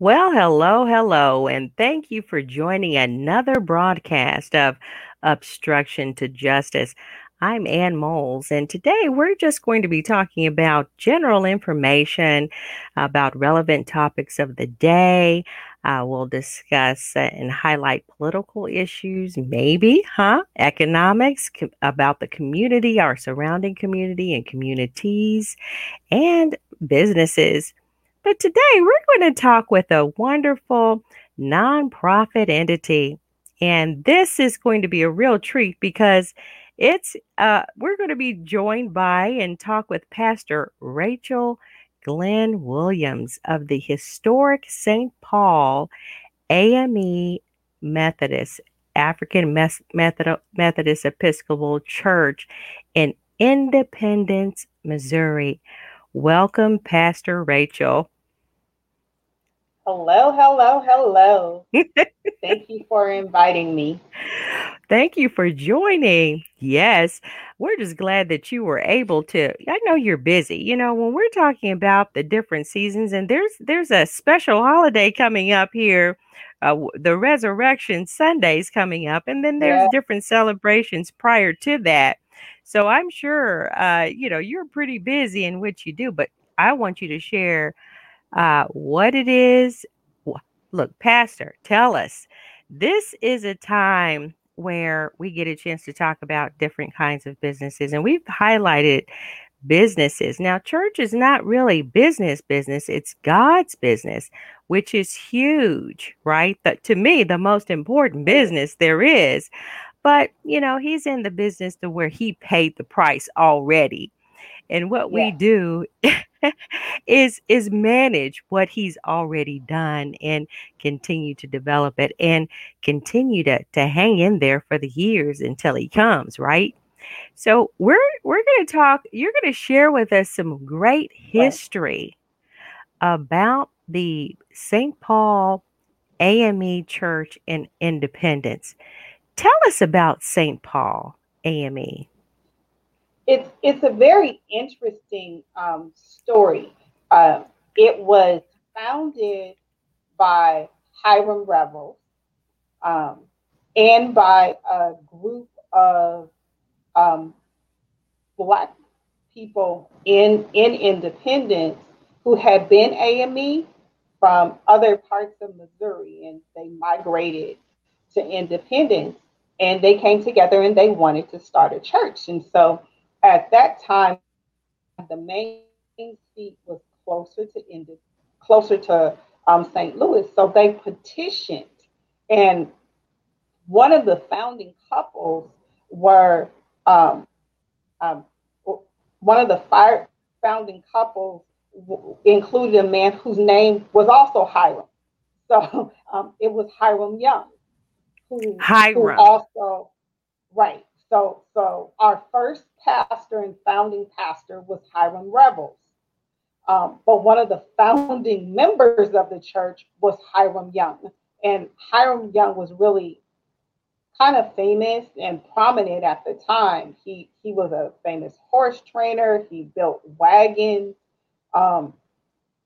Well, hello, hello, and thank you for joining another broadcast of Obstruction to Justice. I'm Ann Moles, and today we're just going to be talking about general information about relevant topics of the day. Uh, we'll discuss and highlight political issues, maybe, huh? Economics, co- about the community, our surrounding community and communities, and businesses. But today we're going to talk with a wonderful nonprofit entity. And this is going to be a real treat because it's uh we're going to be joined by and talk with Pastor Rachel Glenn Williams of the historic St. Paul AME Methodist African Methodist Episcopal Church in Independence, Missouri. Welcome, Pastor Rachel. Hello, hello, hello. Thank you for inviting me. Thank you for joining. Yes, we're just glad that you were able to. I know you're busy. You know, when we're talking about the different seasons, and there's there's a special holiday coming up here, uh, the Resurrection Sunday's coming up, and then there's Yeah. different celebrations prior to that. So I'm sure, uh, you know, you're pretty busy in what you do, but I want you to share uh, what it is. Look, Pastor, tell us. This is a time where we get a chance to talk about different kinds of businesses, and we've highlighted businesses. Now, church is not really business business, it's God's business, which is huge, right? That to me, the most important business there is. But, you know, he's in the business to where he paid the price already. And what we do is is manage what he's already done and continue to develop it and continue to to hang in there for the years until he comes, right? So we're we're going to talk you're going to share with us some great history about the St. Paul AME Church in Independence. Tell us about St. Paul. AME. It's it's a very interesting um, story. Uh, it was founded by Hiram Revels um, and by a group of um, Black people in in Independence who had been AME from other parts of Missouri, and they migrated to Independence, and they came together and they wanted to start a church, and so at that time, the main seat was closer to Indi- closer to um, St. Louis, so they petitioned, and one of the founding couples were um, um, one of the fire founding couples w- included a man whose name was also Hiram. So um, it was Hiram Young, who, who also right. So so our first pastor and founding pastor was Hiram Revels. Um, but one of the founding members of the church was Hiram Young. And Hiram Young was really kind of famous and prominent at the time. He he was a famous horse trainer. He built wagons. Um,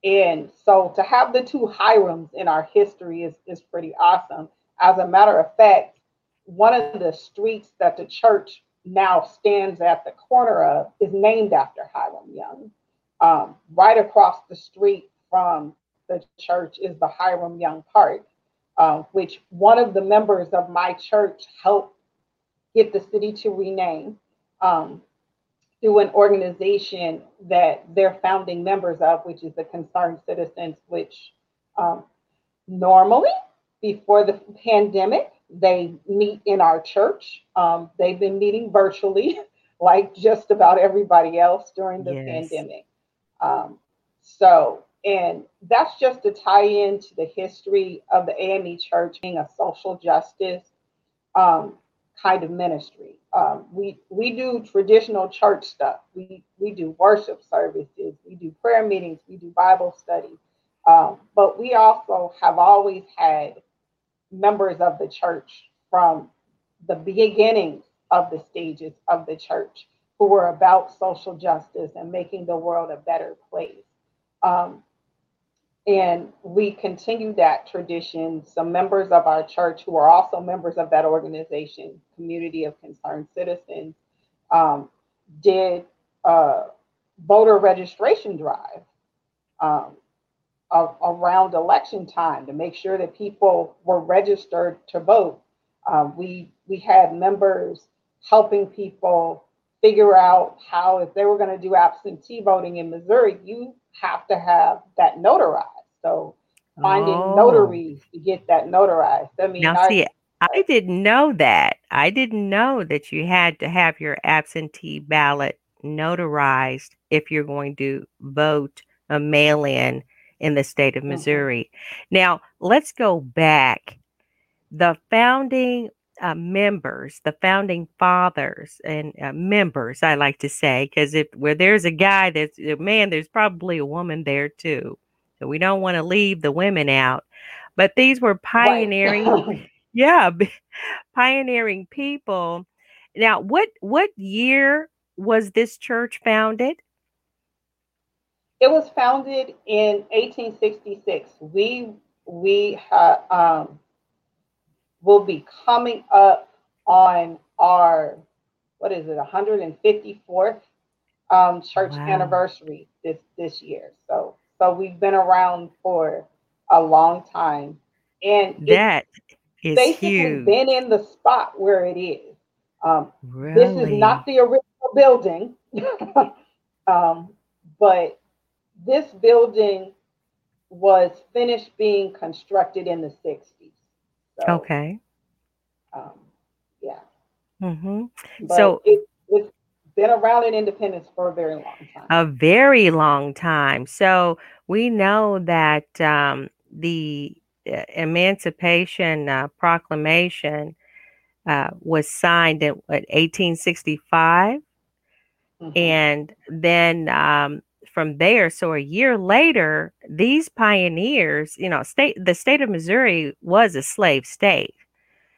and so to have the two Hirams in our history is, is pretty awesome. As a matter of fact, one of the streets that the church now stands at the corner of is named after Hiram Young. Um, right across the street from the church is the Hiram Young Park, uh, which one of the members of my church helped get the city to rename um, through an organization that they're founding members of, which is the Concerned Citizens, which um, normally before the pandemic, they meet in our church. Um, they've been meeting virtually, like just about everybody else during the Yes. pandemic. Um, so, and that's just to tie into the history of the AME Church being a social justice um, kind of ministry. Um, we we do traditional church stuff. We we do worship services. We do prayer meetings. We do Bible study. Um, but we also have always had members of the church from the beginnings of the stages of the church who were about social justice and making the world a better place. Um, and we continue that tradition. Some members of our church who are also members of that organization, Community of Concerned Citizens, um, did a voter registration drive um, around election time to make sure that people were registered to vote. Um, we we had members helping people figure out how if they were going to do absentee voting in Missouri, you have to have that notarized. So finding oh. notaries to get that notarized. I mean, now see, I didn't know that. I didn't know that you had to have your absentee ballot notarized if you're going to vote a mail in in the state of mm-hmm. Missouri. Mm-hmm. Now, let's go back. The founding uh, members, the founding fathers and uh, members, I like to say, because if where there's a guy that's a man, there's probably a woman there too. So we don't want to leave the women out. But these were pioneering, yeah, pioneering people. Now, what what year was this church founded? It was founded in 1866. We we uh, um, will be coming up on our what is it 154th um, church wow. anniversary this this year. So so we've been around for a long time. And that is basically huge. been in the spot where it is. Um, really? This is not the original building, um, but this building was finished being constructed in the 60s. So, okay. Um, yeah. Mm-hmm. so it, it's been around in independence for a very long time. A very long time. So we know that um, the uh, Emancipation uh, Proclamation uh, was signed in what, 1865. Mm-hmm. And then um, from there, so a year later, these pioneers, you know, state the state of Missouri was a slave state.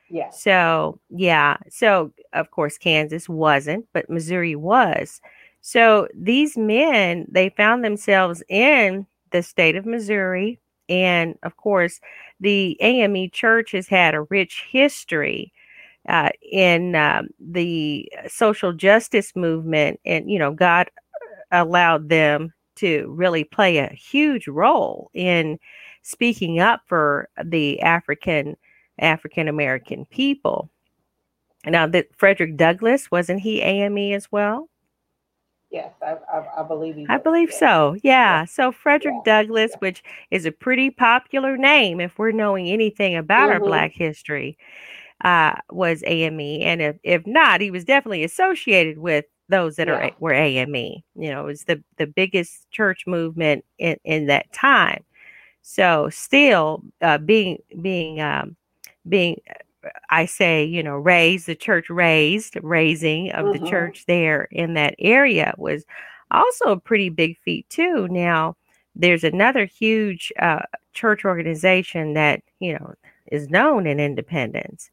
Yeah. So, yeah. So, of course, Kansas wasn't, but Missouri was. So, these men, they found themselves in the state of Missouri. And of course, the AME church has had a rich history uh, in um, the social justice movement. And, you know, God allowed them to really play a huge role in speaking up for the African African American people. Now that Frederick Douglass wasn't he AME as well? Yes, I, I, I believe he. I believe so. Yeah. yeah. So Frederick yeah. Douglass, yeah. which is a pretty popular name if we're knowing anything about mm-hmm. our Black history, uh, was AME, and if if not, he was definitely associated with those that are were AME. You know, it was the the biggest church movement in in that time. So still uh, being being um, being I say, you know, raised, the church raised, raising of mm-hmm. the church there in that area was also a pretty big feat, too. Now, there's another huge uh, church organization that, you know, is known in Independence.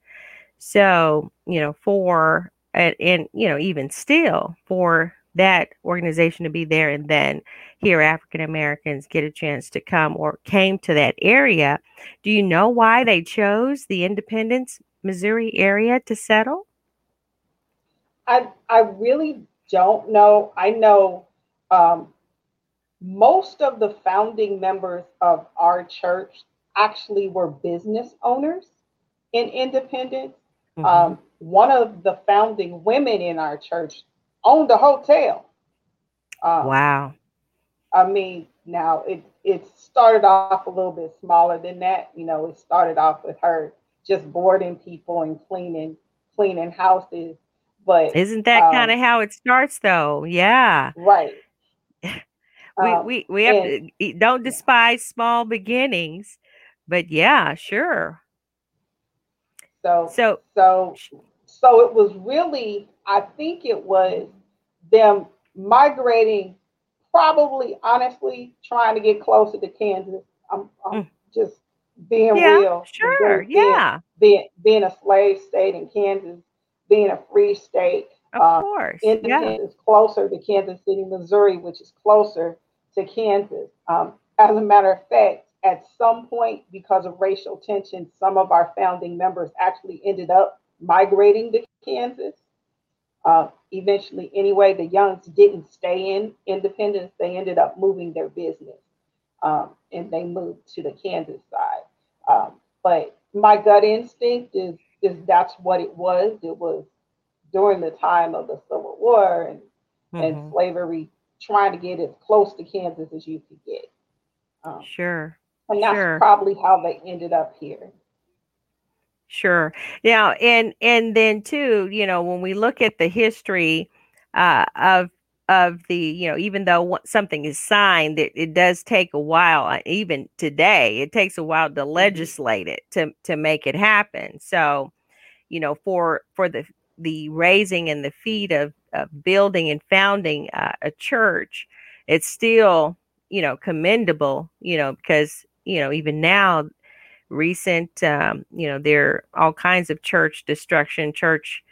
So, you know, for, and, and you know, even still, for that organization to be there and then here African Americans get a chance to come or came to that area. Do you know why they chose the Independence, Missouri area to settle? I I really don't know. I know um, most of the founding members of our church actually were business owners in Independence. Mm-hmm. Um, one of the founding women in our church owned a hotel. Um, wow. I mean, now it it started off a little bit smaller than that. You know, it started off with her just boarding people and cleaning cleaning houses. But isn't that um, kind of how it starts, though? Yeah. Right. we, um, we we have and, to don't despise yeah. small beginnings, but yeah, sure. So so so so it was really, I think it was them migrating, probably honestly trying to get closer to Kansas. I'm, I'm mm. just being yeah, real. Sure. Yeah. Being, being a slave state in Kansas, being a free state. Of uh, course. Independence yeah. is closer to Kansas City, Missouri, which is closer to Kansas. Um, as a matter of fact, at some point, because of racial tension, some of our founding members actually ended up migrating to Kansas. Uh, eventually, anyway, the Youngs didn't stay in Independence. They ended up moving their business um, and they moved to the Kansas side. Um, but my gut instinct is is that's what it was. It was during the time of the Civil War and mm-hmm. and slavery, trying to get as close to Kansas as you could get. Um, sure. And that's sure. probably how they ended up here. Sure. Now, and and then too, you know, when we look at the history uh, of of the, you know, even though something is signed, it, it does take a while. Uh, even today, it takes a while to mm-hmm. legislate it to to make it happen. So, you know, for for the the raising and the feet of, of building and founding uh, a church, it's still you know commendable. You know, because you know even now recent um, you know there are all kinds of church destruction church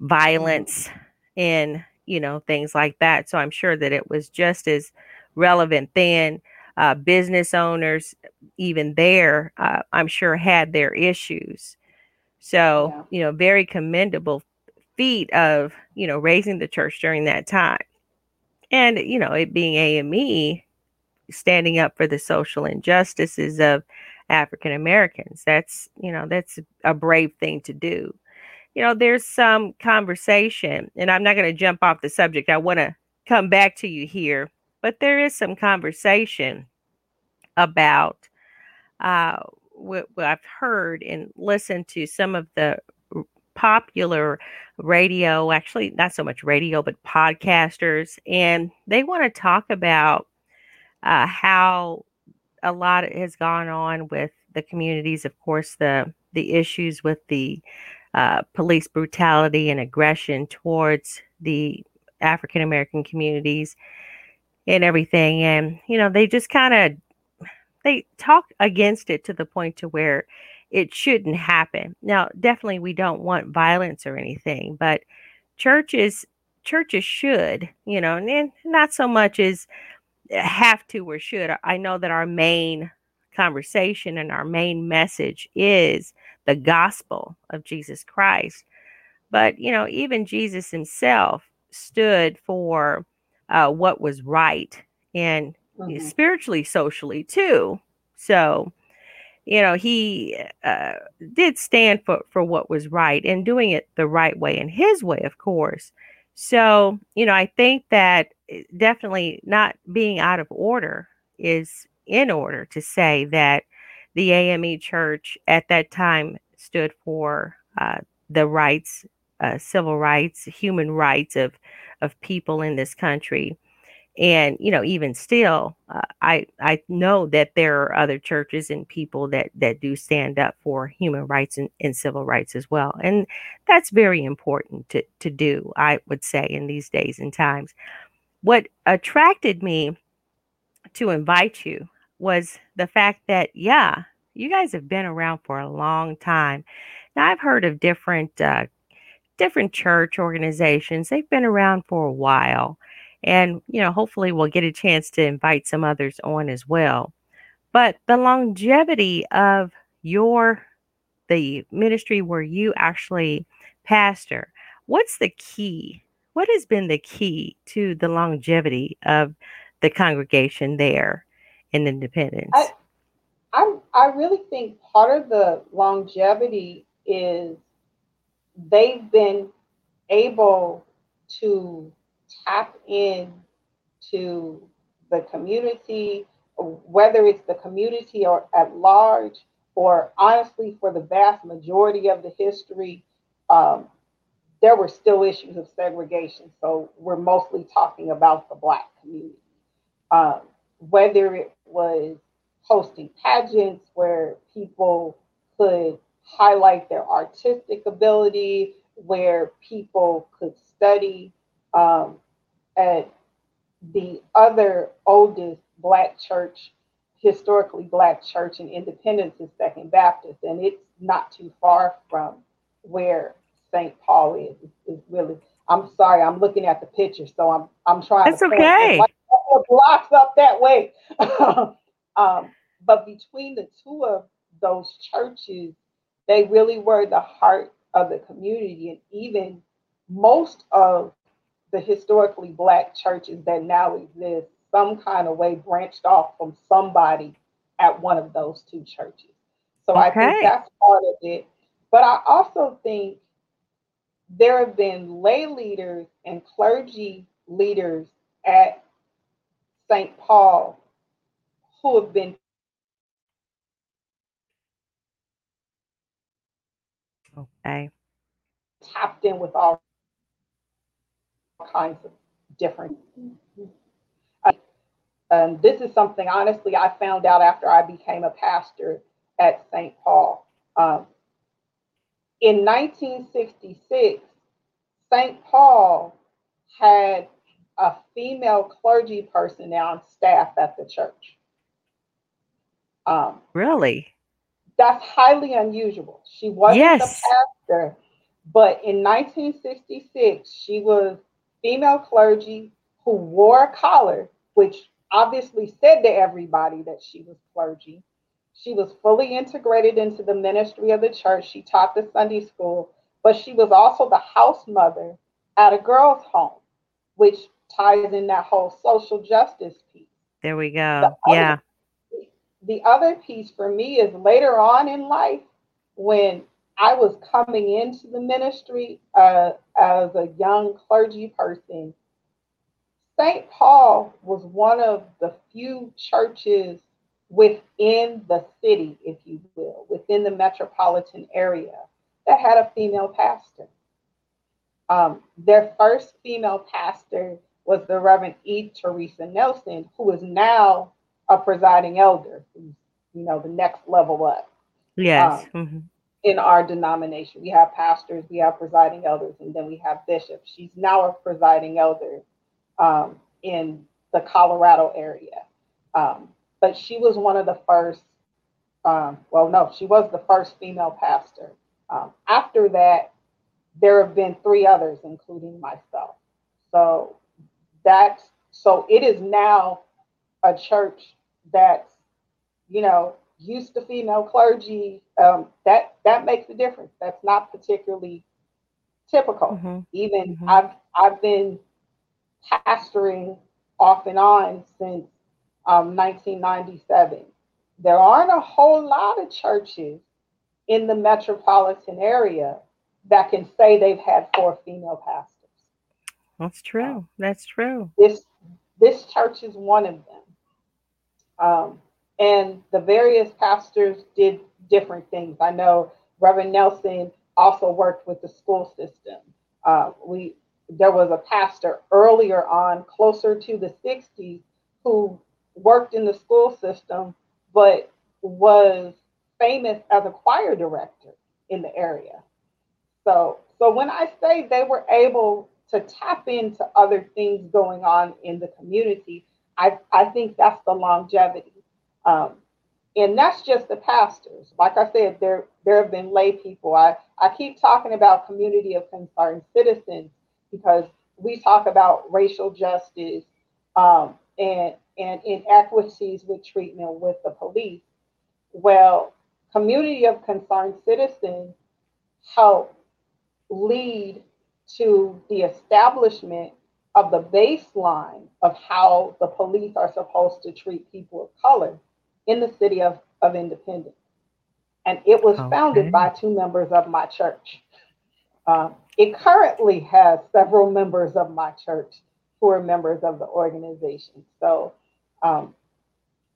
violence and you know things like that. So i'm sure that it was just as relevant then uh, business owners even there uh, i'm sure had their issues. So yeah. you know very commendable feat of you know raising the church during that time. And you know it being ame standing up for the social injustices of African Americans. That's, you know, that's a brave thing to do. You know, there's some conversation, and I'm not going to jump off the subject. I want to come back to you here, but there is some conversation about uh, what, what I've heard and listened to some of the popular radio, actually, not so much radio, but podcasters, and they want to talk about uh, how a lot has gone on with the communities. Of course, the the issues with the uh, police brutality and aggression towards the African American communities and everything. And you know, they just kind of they talk against it to the point to where it shouldn't happen. Now, definitely, we don't want violence or anything, but churches churches should, you know, and not so much as have to or should. I know that our main conversation and our main message is the gospel of Jesus Christ. But, you know, even Jesus himself stood for uh, what was right and mm-hmm. spiritually, socially too. So, you know, he uh, did stand for, for what was right and doing it the right way in his way, of course. So, you know, I think that eh, definitely not being out of order is in order to say that the AME church at that time stood for uh, the rights, uh, civil rights, human rights of of people in this country. And you know, even still, uh, I I know that there are other churches and people that that do stand up for human rights and, and civil rights as well, and that's very important to to do. I would say in these days and times. What attracted me to invite you was the fact that yeah, you guys have been around for a long time. Now I've heard of different uh, different church organizations. They've been around for a while and, you know, hopefully we'll get a chance to invite some others on as well. But the longevity of your the ministry where you actually pastor, what's the key? What has been the key to the longevity of the congregation there in Independence? I, I, I really think part of the longevity is they've been able to tap in to the community, whether it's the community or at large, or honestly, for the vast majority of the history, um, there were still issues of segregation. So we're mostly talking about the Black community. Um, whether it was hosting pageants where people could highlight their artistic ability, where people could study um, at the other oldest Black church historically black church in Independence is Second Baptist, and it's not too far from where St. Paul is. It's, really. I'm sorry, I'm looking at the picture, so I'm I'm trying. To okay. Like blocks up that way. um, but between the two of those churches, they really were the heart of the community, and even most of the historically black churches that now exist some kind of way branched off from somebody at one of those two churches. So okay. I think that's part of it. But I also think there have been lay leaders and clergy leaders at St. Paul who have been okay tapped in with all kinds of different and this is something, honestly, I found out after I became a pastor at St. Paul. Um, in 1966, St. Paul had a female clergy person now on staff at the church. Um, really? That's highly unusual. She wasn't yes. a pastor, but in 1966, she was female clergy who wore a collar, which obviously said to everybody that she was clergy. She was fully integrated into the ministry of the church. She taught the Sunday school, but she was also the house mother at a girls' home, which ties in that whole social justice piece. There we go. The yeah. Other, the other piece for me is later on in life when I was coming into the ministry uh, as a young clergy person St. Paul was one of the few churches within the city, if you will, within the metropolitan area that had a female pastor. Um, their first female pastor was the Reverend E. Teresa Nelson, who is now a presiding elder, you know, the next level up. Yes. Um, mm-hmm. In our denomination, we have pastors, we have presiding elders, and then we have bishops. She's now a presiding elder um, in the Colorado area. Um, but she was one of the first, um, well, no, she was the first female pastor. Um, after that, there have been three others, including myself. So that's, so it is now a church that's, you know, used to female clergy. Um, that that makes a difference. That's not particularly typical. Mm-hmm. Even mm-hmm. I've I've been pastoring off and on since um, 1997. There aren't a whole lot of churches in the metropolitan area that can say they've had four female pastors. That's true. That's true. This this church is one of them. Um, and the various pastors did different things. I know Reverend Nelson also worked with the school system. Uh, we there was a pastor earlier on, closer to the 60s, who worked in the school system, but was famous as a choir director in the area. So, so when I say they were able to tap into other things going on in the community, I, I think that's the longevity. Um, and that's just the pastors. Like I said, there there have been lay people. I, I keep talking about community of concerned citizens because we talk about racial justice um, and and inequities with treatment with the police. Well, community of concerned citizens help lead to the establishment of the baseline of how the police are supposed to treat people of color in the city of, of Independence. And it was okay. founded by two members of my church. Um, it currently has several members of my church who are members of the organization. So, um,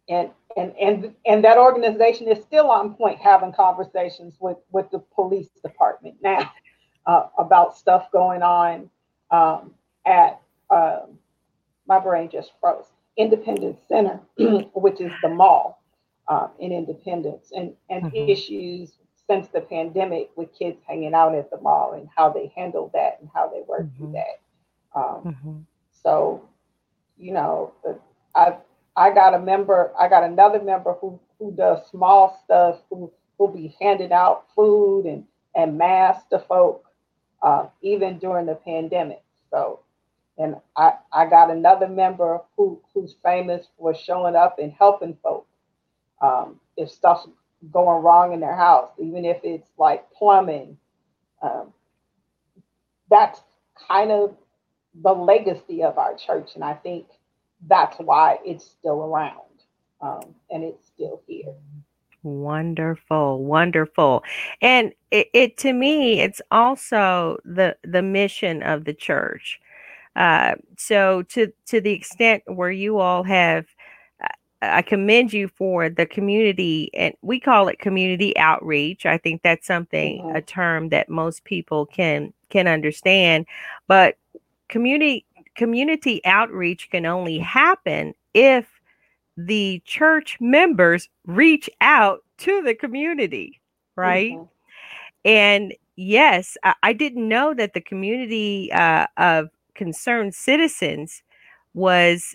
and and and and that organization is still on point, having conversations with with the police department now uh, about stuff going on um, at uh, my brain just froze Independence Center, which is the mall uh, in Independence, and and mm-hmm. issues since the pandemic with kids hanging out at the mall and how they handled that and how they worked mm-hmm. through that. Um, mm-hmm. So, you know, I've I got a member, I got another member who who does small stuff, who will be handing out food and and masks to folk, uh, even during the pandemic. So, and I I got another member who who's famous for showing up and helping folk um, if stuff's going wrong in their house, even if it's like plumbing. Um, that's kind of the legacy of our church, and I think that's why it's still around um, and it's still here. Wonderful, wonderful, and it, it, to me, it's also the the mission of the church. Uh, so to to the extent where you all have, uh, I commend you for the community, and we call it community outreach. I think that's something mm-hmm. a term that most people can can understand, but community community outreach can only happen if the church members reach out to the community, right? Mm-hmm. And yes, I, I, didn't know that the community uh, of concerned citizens was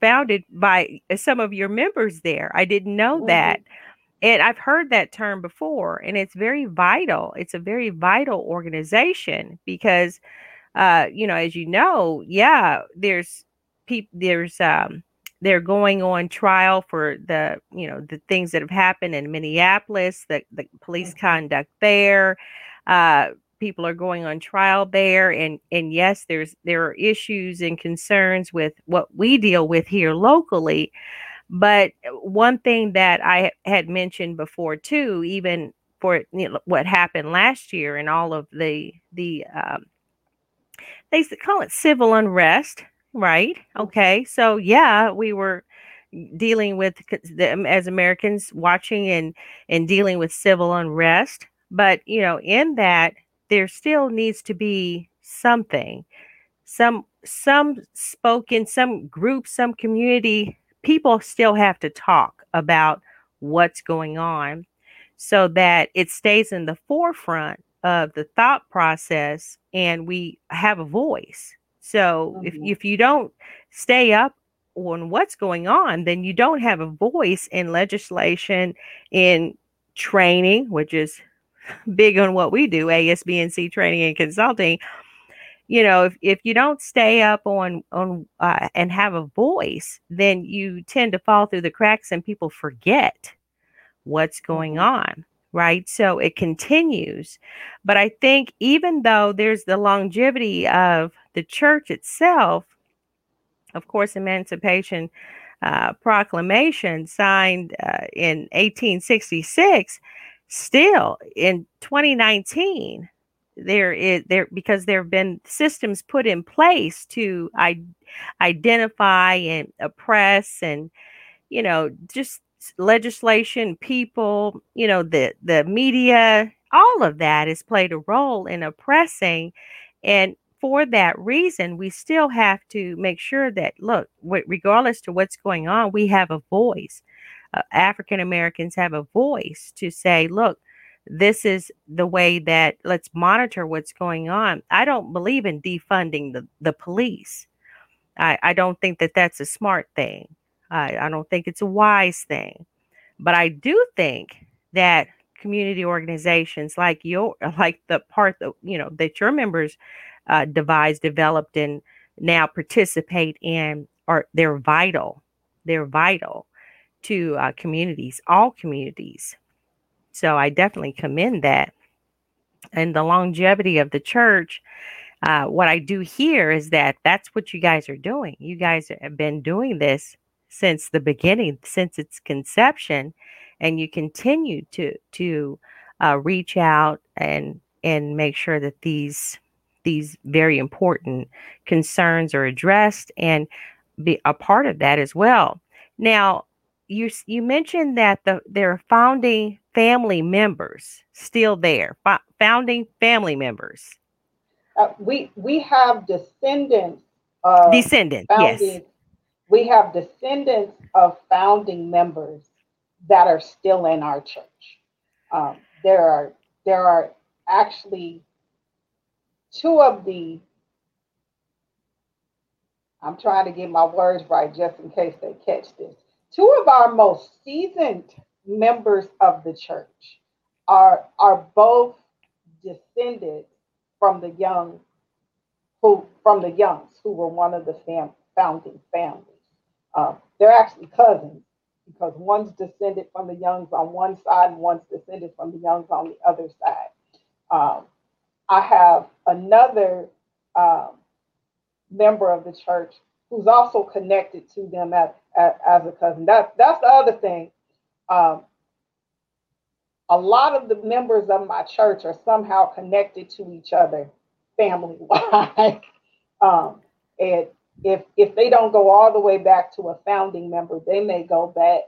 founded by some of your members there. I didn't know mm-hmm. that. And I've heard that term before, and it's very vital. It's a very vital organization because, uh, you know, as you know, yeah, there's people, there's um, they're going on trial for the you know the things that have happened in Minneapolis, the the police mm-hmm. conduct there. Uh, people are going on trial there, and and yes, there's there are issues and concerns with what we deal with here locally. But one thing that I had mentioned before too, even for you know, what happened last year and all of the the um, they call it civil unrest Right. Okay. So yeah, we were dealing with them as Americans watching and and dealing with civil unrest, but you know, in that there still needs to be something some some spoken some group some community people still have to talk about what's going on so that it stays in the forefront of the thought process and we have a voice so mm-hmm. if if you don't stay up on what's going on, then you don't have a voice in legislation, in training, which is big on what we do, ASBNC training and consulting. You know, if, if you don't stay up on on uh, and have a voice, then you tend to fall through the cracks and people forget what's going mm-hmm. on right? So it continues. But I think even though there's the longevity of the church itself, of course, Emancipation uh, Proclamation signed uh, in 1866, still in 2019, there is there because there have been systems put in place to I- identify and oppress and you know just legislation, people, you know, the the media, all of that has played a role in oppressing. And for that reason, we still have to make sure that look, regardless to what's going on, we have a voice. Uh, African Americans have a voice to say, look, this is the way that let's monitor what's going on. I don't believe in defunding the, the police. I, I don't think that that's a smart thing. I, I don't think it's a wise thing. But I do think that community organizations like your like the part that you know that your members uh, devised, developed, and now participate in are they're vital. They're vital to uh, communities, all communities. So I definitely commend that. And the longevity of the church, uh, what I do here is that that's what you guys are doing. You guys have been doing this since the beginning, since its conception, and you continue to to uh, reach out and and make sure that these these very important concerns are addressed and be a part of that as well. Now, you you mentioned that the there are founding family members still there, founding family members. Uh, we we have descendants. descendants, yes we have descendants of founding members that are still in our church. Um, there are there are actually two of the I'm trying to get my words right just in case they catch this. Two of our most seasoned members of the church are are both descended from the young who from the Youngs, who were one of the fam- founding families. Uh, they're actually cousins because one's descended from the Youngs on one side and one's descended from the Youngs on the other side. Um, I have another um, member of the church who's also connected to them as, as, as a cousin. That, that's the other thing. Um, a lot of the members of my church are somehow connected to each other family wise. um, and if if they don't go all the way back to a founding member, they may go back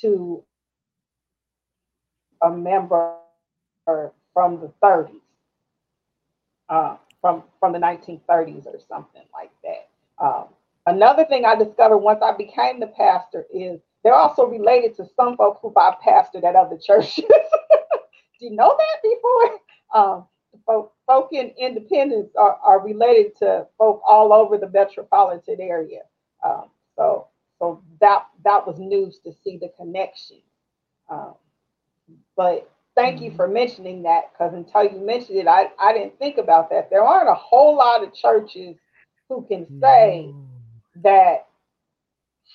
to a member from the 30s, uh, from from the 1930s or something like that. Um, another thing I discovered once I became the pastor is they're also related to some folks who I pastored at other churches. Did you know that before? Um, folk, folk in independence are, are related to folk all over the metropolitan area. Um, so so that that was news to see the connection. Um, but thank you mm-hmm. for mentioning that because until you mentioned it, I, I didn't think about that. There aren't a whole lot of churches who can say no. That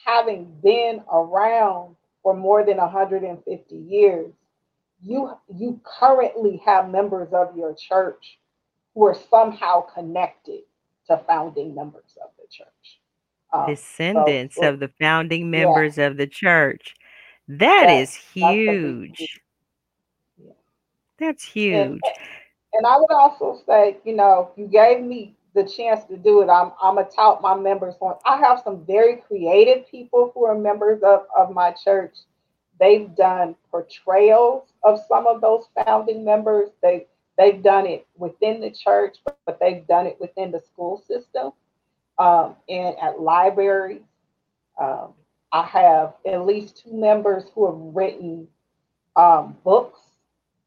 having been around for more than 150 years, you you currently have members of your church who are somehow connected to founding members of the church. Um, Descendants so, of the founding members yeah. of the church. That, that is huge. That's huge. And, and I would also say, you know, you gave me the chance to do it. I'm I'm gonna tout my members on. I have some very creative people who are members of, of my church They've done portrayals of some of those founding members. They they've done it within the church, but, but they've done it within the school system um, and at libraries. Um, I have at least two members who have written um, books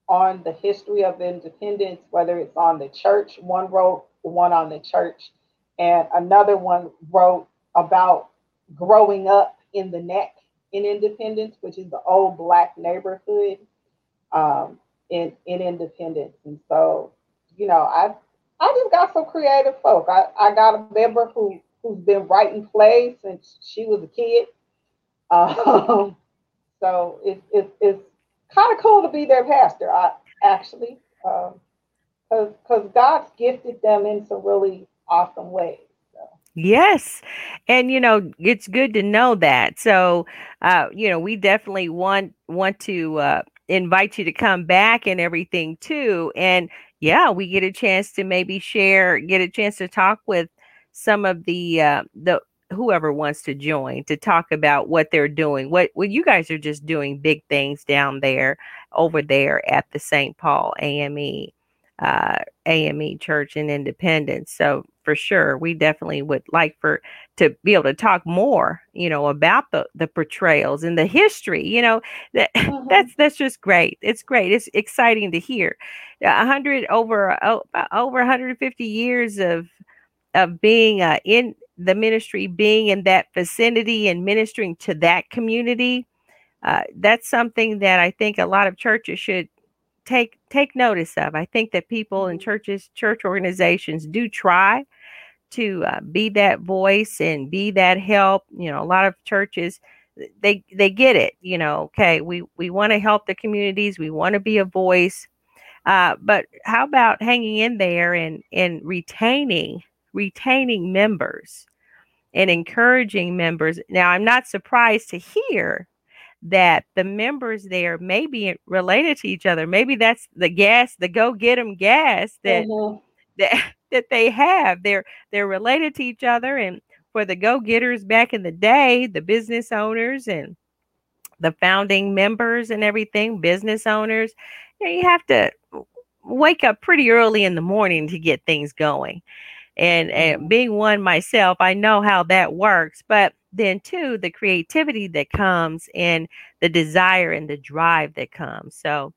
on the history of independence, whether it's on the church. One wrote one on the church, and another one wrote about growing up in the neck in Independence, which is the old black neighborhood um, in in Independence. And so, you know, I I just got some creative folk. I, I got a member who who's been writing plays since she was a kid. Um, so it, it, it's kind of cool to be their pastor, I, actually, um, because God's gifted them in some really awesome ways. Yes. And you know, it's good to know that. So, uh, you know, we definitely want want to uh invite you to come back and everything too. And yeah, we get a chance to maybe share, get a chance to talk with some of the uh the whoever wants to join to talk about what they're doing. What what you guys are just doing big things down there over there at the St. Paul AME uh, AME Church in Independence. So for sure, we definitely would like for to be able to talk more, you know, about the the portrayals and the history. You know, that mm-hmm. that's that's just great. It's great. It's exciting to hear. A hundred over oh, over 150 years of of being uh, in the ministry, being in that vicinity and ministering to that community. Uh, that's something that I think a lot of churches should take take notice of. I think that people in mm-hmm. churches, church organizations do try to uh, be that voice and be that help. You know, a lot of churches they they get it. You know, okay, we we want to help the communities, we want to be a voice, uh, but how about hanging in there and and retaining retaining members and encouraging members? Now, I'm not surprised to hear that the members there may be related to each other. Maybe that's the gas, the go get them gas that mm-hmm. that that they have. They're they're related to each other. And for the go getters back in the day, the business owners and the founding members and everything, business owners, you, know, you have to wake up pretty early in the morning to get things going. And, and mm-hmm. being one myself, I know how that works. But then too the creativity that comes and the desire and the drive that comes so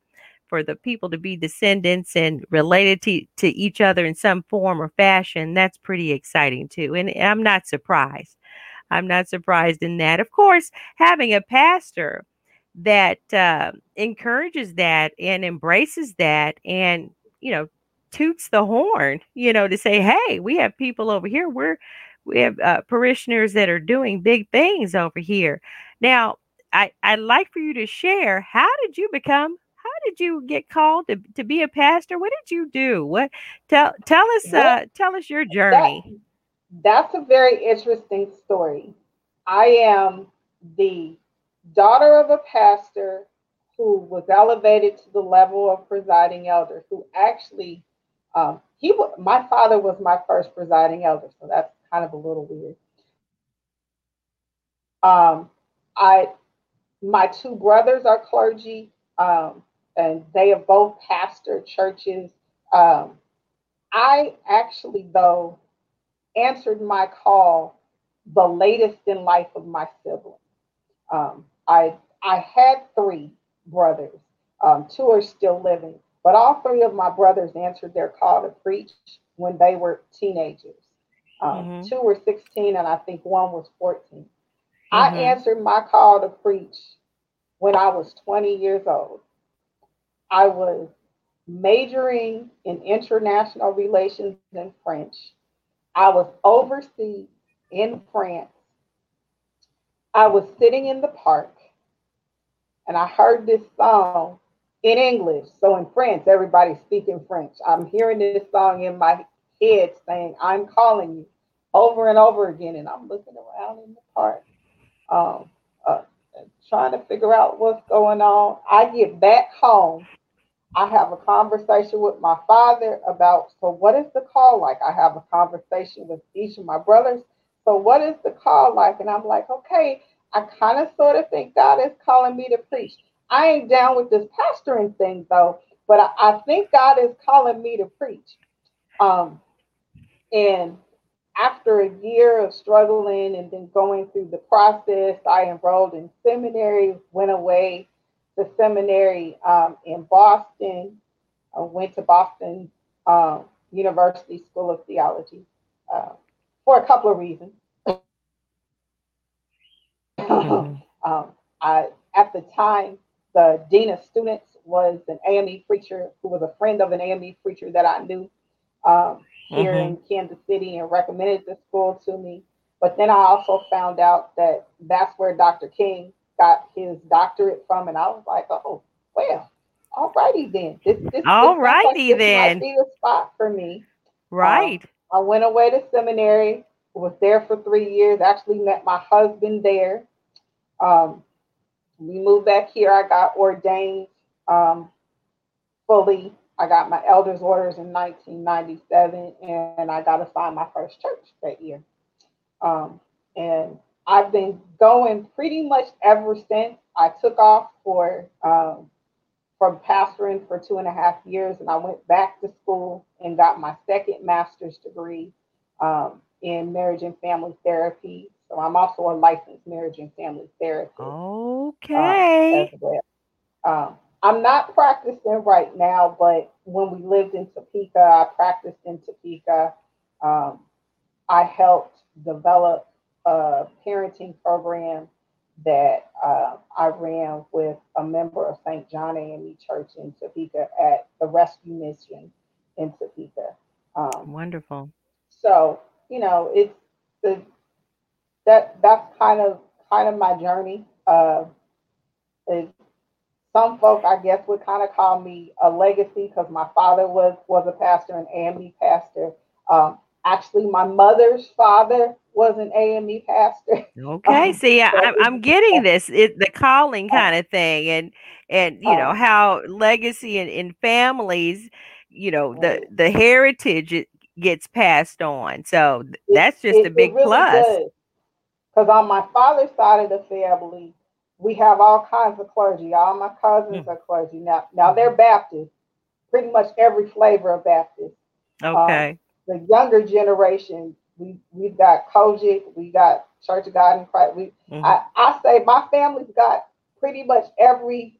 for the people to be descendants and related to, to each other in some form or fashion, that's pretty exciting too. And I'm not surprised. I'm not surprised in that. Of course, having a pastor that uh, encourages that and embraces that and, you know, toots the horn, you know, to say, hey, we have people over here. We're, we have uh, parishioners that are doing big things over here. Now, I, I'd like for you to share how did you become how did you get called to, to be a pastor? What did you do? What tell tell us uh, tell us your journey. That, that's a very interesting story. I am the daughter of a pastor who was elevated to the level of presiding elder, who actually um, he my father was my first presiding elder, so that's kind of a little weird. Um, I my two brothers are clergy, um, and they have both pastored churches. Um, I actually, though, answered my call the latest in life of my siblings. Um, I I had three brothers. Um, two are still living, but all three of my brothers answered their call to preach when they were teenagers. Um, mm-hmm. Two were 16, and I think one was 14. Mm-hmm. I answered my call to preach when I was 20 years old. I was majoring in international relations and French. I was overseas in France. I was sitting in the park and I heard this song in English. So in France, everybody's speaking French. I'm hearing this song in my head saying, I'm calling you over and over again. And I'm looking around in the park, um, uh, trying to figure out what's going on. I get back home. I have a conversation with my father about, so what is the call like? I have a conversation with each of my brothers. So what is the call like? And I'm like, okay, I kind of sort of think God is calling me to preach. I ain't down with this pastoring thing though, but I, I think God is calling me to preach. Um, and after a year of struggling and then going through the process, I enrolled in seminary, went away to seminary um, in Boston, I went to Boston um, University School of Theology uh, for a couple of reasons. Mm-hmm. um, I, at the time, the dean of students was an AME preacher who was a friend of an AME preacher that I knew um, here mm-hmm. in Kansas City and recommended the school to me. But then I also found out that that's where Dr. King got his doctorate from, and I was like, oh, well, all righty then. This, this, all righty like then. Might be the spot for me. Right. Um, I went away to seminary, was there for three years. Actually met my husband there. Um, we moved back here. I got ordained um, fully. I got my elder's orders in 1997, and I got assigned my first church that year. Um, and I've been going pretty much ever since. I took off for um, from pastoring for two and a half years, and I went back to school and got my second master's degree um, in marriage and family therapy so I'm also a licensed marriage and family therapist. Okay. Um, well. I'm not practicing right now, but when we lived in Topeka, I practiced in Topeka. Um, I helped develop a parenting program that uh, I ran with a member of St. John AME Church in Topeka at the Rescue Mission in Topeka. Um, Wonderful. So you know, it's the that that's kind of kind of my journey. Uh, some folk, I guess, would kind of call me a legacy because my father was was a pastor, an AME pastor. Um, actually, my mother's father was an AME pastor. Okay, um, see, I, am I'm getting this, it, the calling kind of thing, and and you know uh, how legacy in, in families, you know, the the heritage gets passed on. So that's just it, a big really plus. Because on my father's side of the family, we have all kinds of clergy. All my cousins mm. are clergy. Now, now they're mm-hmm. Baptist, pretty much every flavor of Baptist. Um, okay. Um, the younger generation, we we've got COGIC, we got Church of God in Christ. We, mm-hmm. I, I say my family's got pretty much every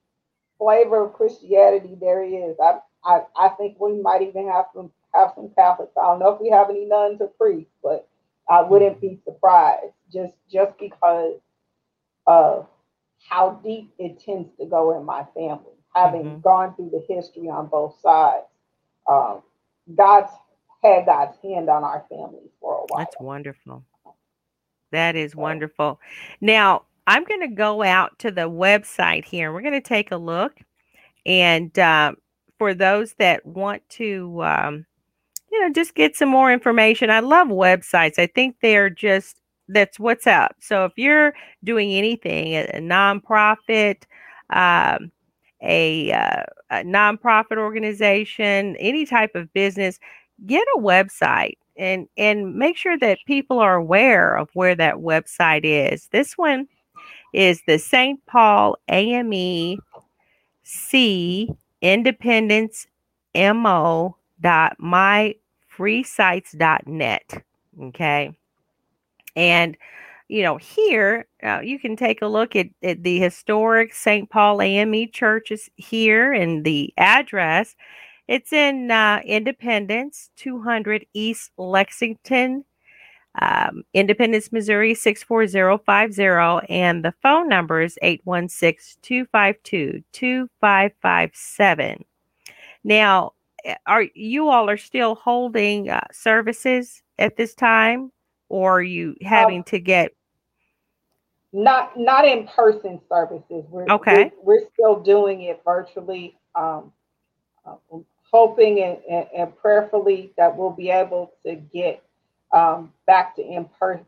flavor of Christianity there is. I, I I think we might even have some have some Catholics. I don't know if we have any nuns or priests, but I wouldn't be surprised just just because of how deep it tends to go in my family, having mm-hmm. gone through the history on both sides. Um, God's had God's hand on our families for a while. That's wonderful. That is wonderful. Now, I'm going to go out to the website here. We're going to take a look. And uh, for those that want to, um, you know, just get some more information, I love websites. I think they're just, that's what's up. So if you're doing anything, a, a nonprofit, um, a, uh, a nonprofit organization, any type of business, get a website and and make sure that people are aware of where that website is. This one is the St. Paul AME C Independence MO dot myfreesites.net. Okay. And you know, here uh, you can take a look at, at the historic St. Paul AME churches here and the address it's in uh, Independence, 200 East Lexington, um, Independence, Missouri 64050. And the phone number is 816 252 2557. Now, eh, are you all are still holding uh, services at this time, or are you having um, to get not not in person services? We're, okay. We're, we're still doing it virtually. Um, uh, hoping and, and, and, prayerfully that we'll be able to get um, back to in-person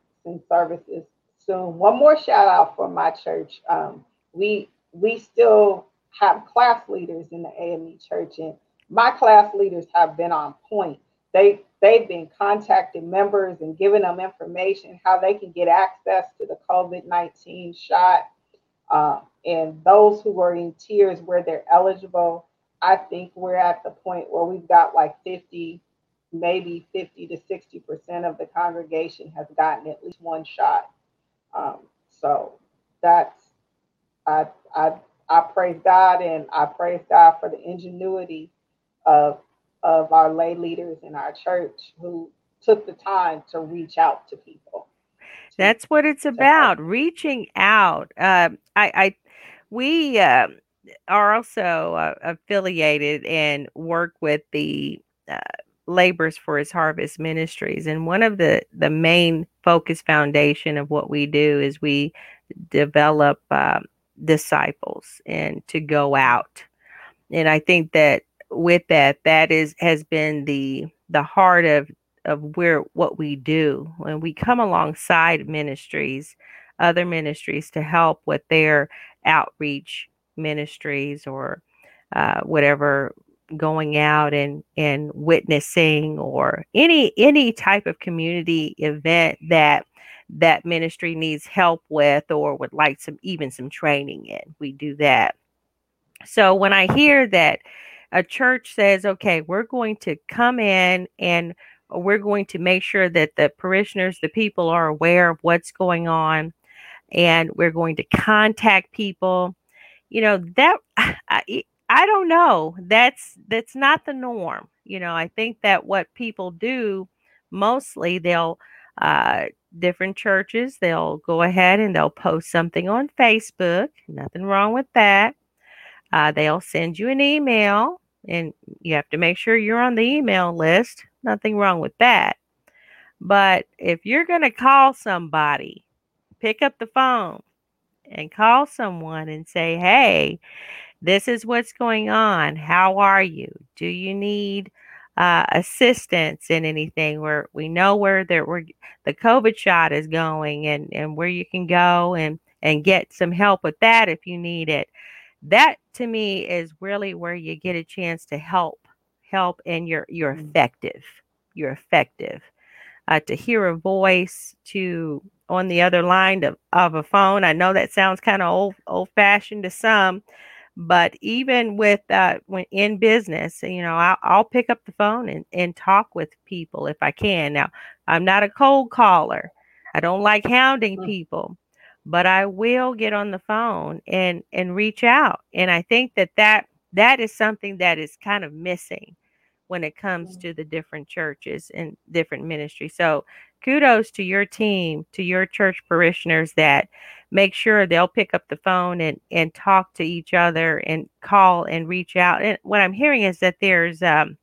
services soon. One more shout out for my church. Um, we we still have class leaders in the AME church, and my class leaders have been on point. They they've been contacting members and giving them information how they can get access to the COVID nineteen shot, uh, and those who are in tiers where they're eligible I think we're at the point where we've got like 50, maybe 50 to 60% of the congregation has gotten at least one shot. Um, so that's, I, I, I praise God and I praise God for the ingenuity of, of our lay leaders in our church who took the time to reach out to people. That's what it's about, reaching out. Uh, I, I, we, uh, are also uh, affiliated and work with the uh, Labors for His Harvest Ministries. And one of the the main focus foundation of what we do is we develop uh, disciples and to go out. And I think that with that, that is has been the the heart of of where what we do. When we come alongside ministries, other ministries to help with their outreach ministries or uh, whatever going out and and witnessing or any any type of community event that that ministry needs help with or would like some even some training in. We do that. So when i hear that a church says okay we're going to come in and we're going to make sure that the parishioners the people are aware of what's going on and we're going to contact people. You know that I, I don't know. That's that's not the norm. You know i think that what people do mostly they'll uh different churches they'll go ahead and they'll post something on facebook nothing wrong with that uh, they'll send you an email and you have to make sure you're on the email list nothing wrong with that but if you're going to call somebody pick up the phone and call someone and say, hey, this is what's going on. How are you? Do you need uh, assistance in anything where we know where there where the COVID shot is going and, and where you can go and, and get some help with that if you need it. That to me is really where you get a chance to help, help, and you're you're mm. effective. You're effective. Uh, to hear a voice, to on the other line of, of a phone. I know that sounds kind of old old fashioned to some, but even with uh, when in business, you know, I'll, I'll pick up the phone and, and talk with people if I can. Now, I'm not a cold caller. I don't like hounding mm. people, but I will get on the phone and and reach out. And I think that that that is something that is kind of missing when it comes to the different churches and different ministries. So kudos to your team, to your church parishioners that make sure they'll pick up the phone and and talk to each other and call and reach out. And what I'm hearing is that there's um,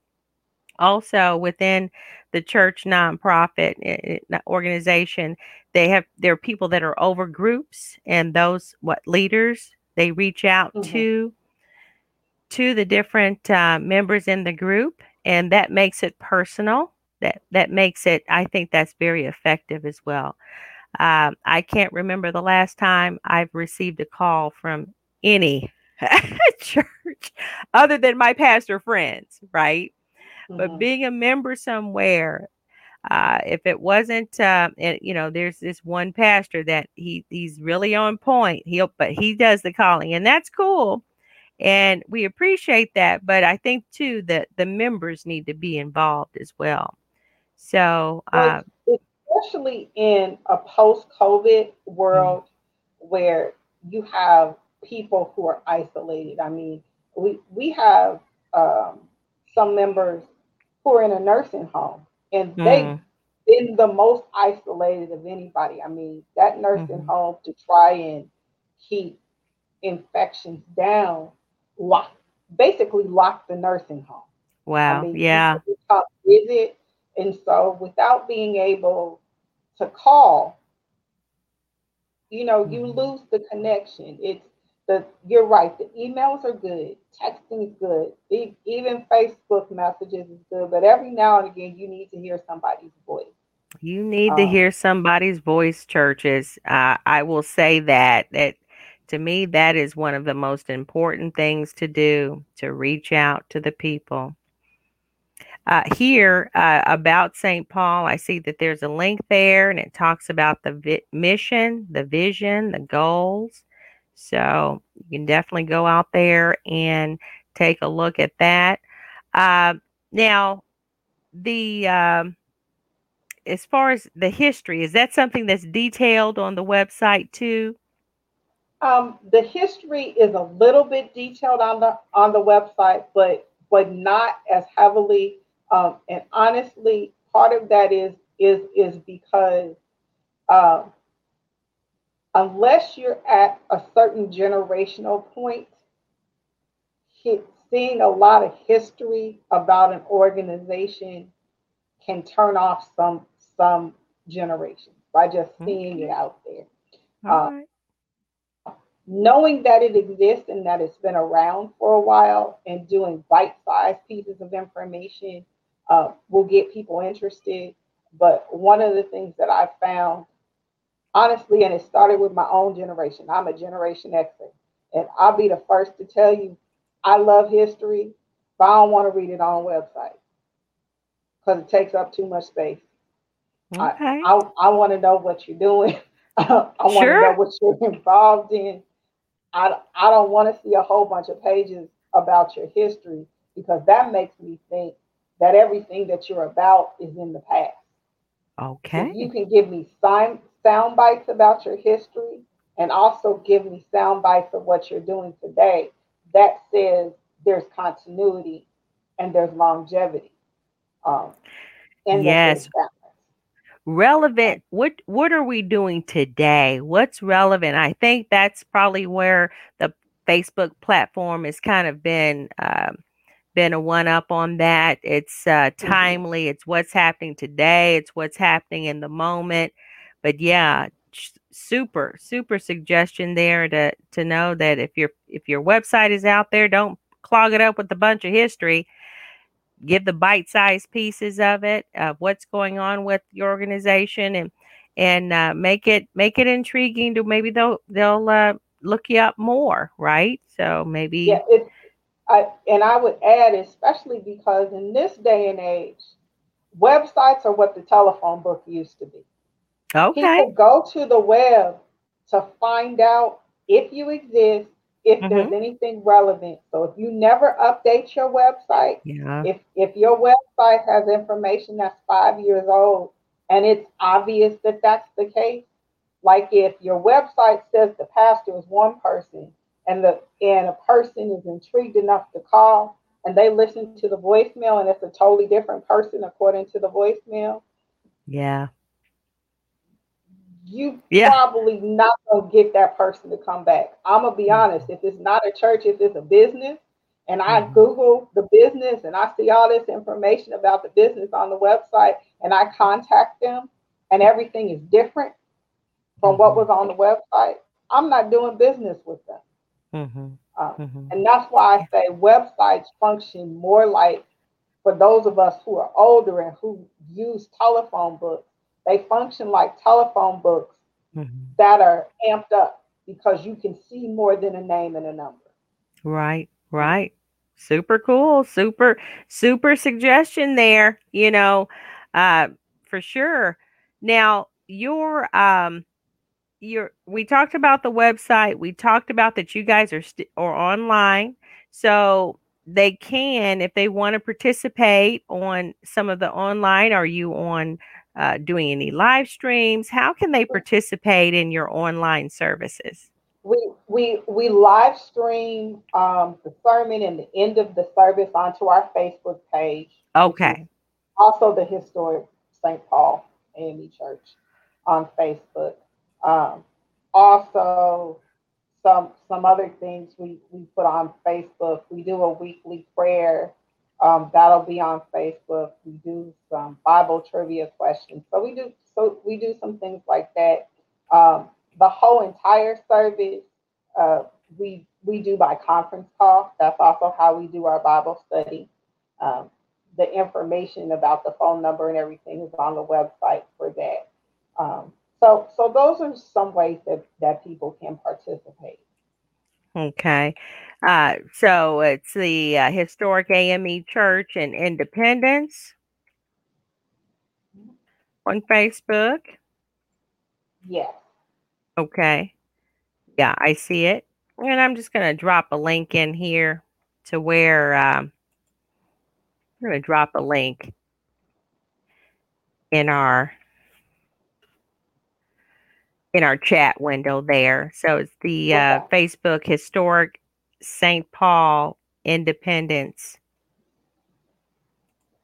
also within the church nonprofit eh, eh, organization, they have there are people that are over groups, and those what leaders they reach out mm-hmm. to to the different uh, members in the group, and that makes it personal. That that makes it. I think that's very effective as well. Um, I can't remember the last time I've received a call from any church other than my pastor friends, right? Mm-hmm. But being a member somewhere, uh, if it wasn't, uh, and, you know, there's this one pastor that he he's really on point. He'll, but he does the calling, and that's cool, and we appreciate that. But I think too that the members need to be involved as well. So, uh, especially in a post-COVID world mm-hmm. where you have people who are isolated. I mean, we we have um, some members who are in a nursing home, and mm. they've been the most isolated of anybody. I mean, that nursing mm-hmm. home to try and keep infections down, lock basically lock the nursing home. Wow. I mean, yeah. Visit, and so without being able to call, you know, you mm-hmm. lose the connection. It's the you're right. The emails are good, texting is good, even Facebook messages is good. But every now and again, you need to hear somebody's voice. You need um, to hear somebody's voice, churches. Uh, I will say that that to me that is one of the most important things to do to reach out to the people. Uh, here uh, about St. Paul, I see that there's a link there and it talks about the vi- mission, the vision, the goals. So you can definitely go out there and take a look at that. Uh, now, the um, as far as the history, is that something that's detailed on the website too? Um, the history is a little bit detailed on the on the website, but but not as heavily. Um, and honestly, part of that is is is because um, unless you're at a certain generational point, seeing a lot of history about an organization can turn off some some generations by just seeing it out there. Uh, right. Knowing that it exists and that it's been around for a while and doing bite-sized pieces of information uh, will get people interested. But one of the things that I found honestly, and it started with my own generation. I'm a Generation Xer. And I'll be the first to tell you, I love history, but I don't want to read it on a website because it takes up too much space. Okay. I, I, I want to know what you're doing. I want sure. to know what you're involved in. I, I don't want to see a whole bunch of pages about your history because that makes me think that everything that you're about is in the past. Okay. If you can give me sign, sound bites about your history and also give me sound bites of what you're doing today, that says there's continuity and there's longevity. Um, and yes. Relevant. What what are we doing today? What's relevant? I think that's probably where the Facebook platform has kind of been um, been a one up on that. It's uh, mm-hmm. timely. It's what's happening today. It's what's happening in the moment but yeah super super suggestion there to to know that if your if your website is out there don't clog it up with a bunch of history give the bite-sized pieces of it of what's going on with your organization and and uh, make it make it intriguing to maybe they'll they'll uh, look you up more right so maybe yeah it, I, and I would add, especially because in this day and age, websites are what the telephone book used to be. Okay. People go to the web to find out if you exist, if mm-hmm. there's anything relevant. So if you never update your website, yeah. if if your website has information that's five years old and it's obvious that that's the case, like if your website says the pastor is one person and the and a person is intrigued enough to call and they listen to the voicemail and it's a totally different person according to the voicemail. Yeah. You yeah. probably not gonna get that person to come back. I'm gonna be mm-hmm. honest. If it's not a church, if it's a business, and I mm-hmm. Google the business and I see all this information about the business on the website and I contact them and everything is different from what was on the website, I'm not doing business with them. Mm-hmm. Um, mm-hmm. And that's why I say websites function more like for those of us who are older and who use telephone books, they function like telephone books mm-hmm. that are amped up because you can see more than a name and a number. Right, right. Super cool. Super, super suggestion there, you know, uh, for sure. Now, your um you're we talked about the website. We talked about that you guys are st- or online. So they can if they want to participate on some of the online are you on uh, doing any live streams how can they participate in your online services we we we live stream um, the sermon and the end of the service onto our facebook page okay also the historic st paul ame church on facebook um, also, some some other things we, we put on Facebook. We do a weekly prayer. Um, that'll be on Facebook. We do some Bible trivia questions. So we do so we do some things like that. Um, the whole entire service uh, we we do by conference call. That's also how we do our Bible study. Um, the information about the phone number and everything is on the website for that. Um, so, so those are some ways that, that people can participate. Okay. Uh, so it's the uh, Historic AME Church in Independence on Facebook. Yes. Okay. Yeah, I see it. And I'm just going to drop a link in here to where um, I'm going to drop a link in our in our chat window there. So it's the uh, Facebook Historic St. Paul Independence.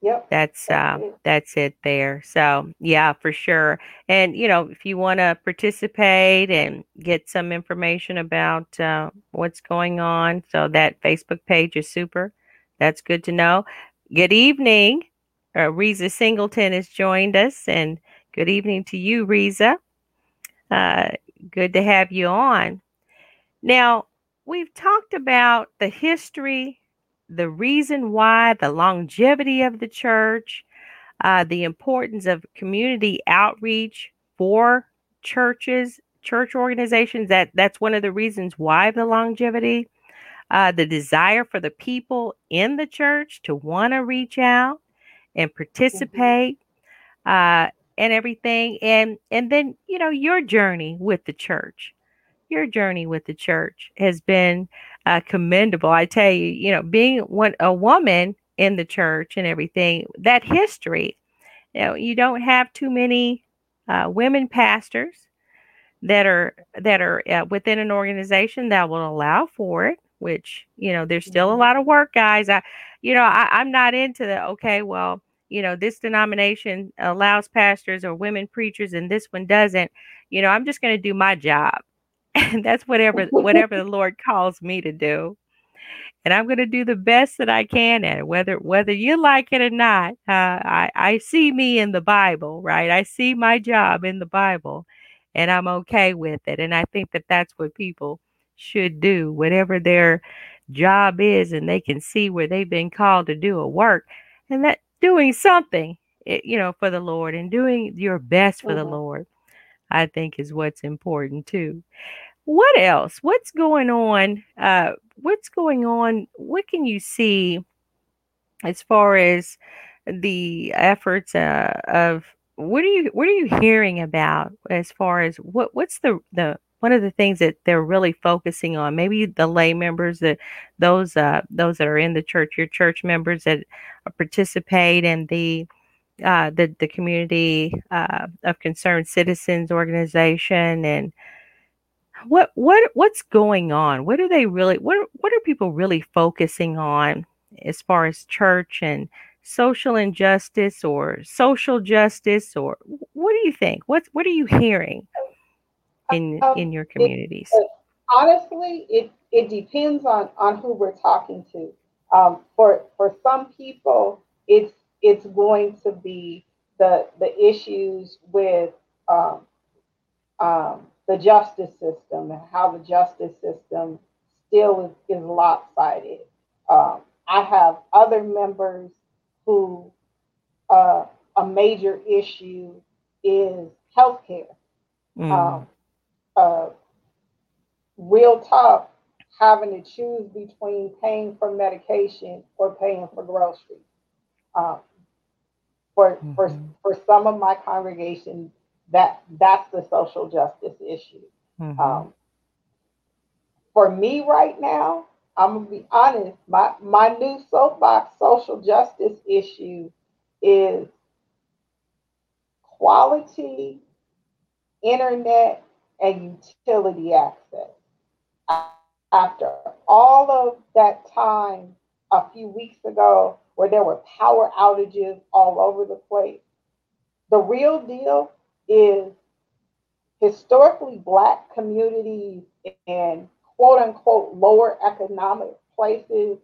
Yep. That's uh, that's it there. So yeah, for sure. And you know, if you want to participate and get some information about uh, what's going on, so that Facebook page is super. That's good to know. Good evening. Uh, Reza Singleton has joined us, and good evening to you, Reza. Uh, good to have you on. Now, we've talked about the history, the reason why, the longevity of the church, uh, the importance of community outreach for churches, church organizations. That that's one of the reasons why the longevity, uh, the desire for the people in the church to want to reach out and mm-hmm. participate. Uh, and everything and and then you know your journey with the church. Your journey with the church has been uh, commendable. I tell you you know being one a woman in the church and everything that history you know you don't have too many uh, women pastors that are that are uh, within an organization that will allow for it which you know there's still a mm-hmm. lot of work guys. I you know I, i'm not into the okay well you know, this denomination allows pastors or women preachers and this one doesn't, you know, I'm just going to do my job. And that's whatever whatever the Lord calls me to do. And I'm going to do the best that I can at it, whether whether you like it or not. Uh, I I see me in the Bible, right? I see my job in the Bible, and I'm okay with it. And I think that that's what people should do, whatever their job is, and they can see where they've been called to do a work, and that doing something, eh, you know, for the Lord and doing your best for mm-hmm. the Lord, I think is what's important too. What else? What's going on? Uh, what's going on? What can you see as far as the efforts uh, of what are you what are you hearing about as far as what what's the the one of the things that they're really focusing on maybe the lay members that those uh those that are in the church your church members that participate in the uh, the the community uh, of concerned citizens organization and what what what's going on? What are they really? What what are people really focusing on as far as church and social injustice or social justice or what do you think? What what are you hearing in in your communities? It, honestly, it it depends on on who we're talking to. Um, for for some people, it's it's going to be the the issues with um, um, the justice system and how the justice system still is, is lopsided. Um, I have other members who uh, a major issue is healthcare. Mm. Um, uh, real tough having to choose between paying for medication or paying for groceries. Um, for, mm-hmm. for, for some of my congregation, that that's the social justice issue. Mm-hmm. Um, for me right now, I'm gonna be honest. My my new soapbox social justice issue is quality internet and utility access. After all of that time a few weeks ago where there were power outages all over the place, the real deal is historically black communities and quote unquote lower economic places,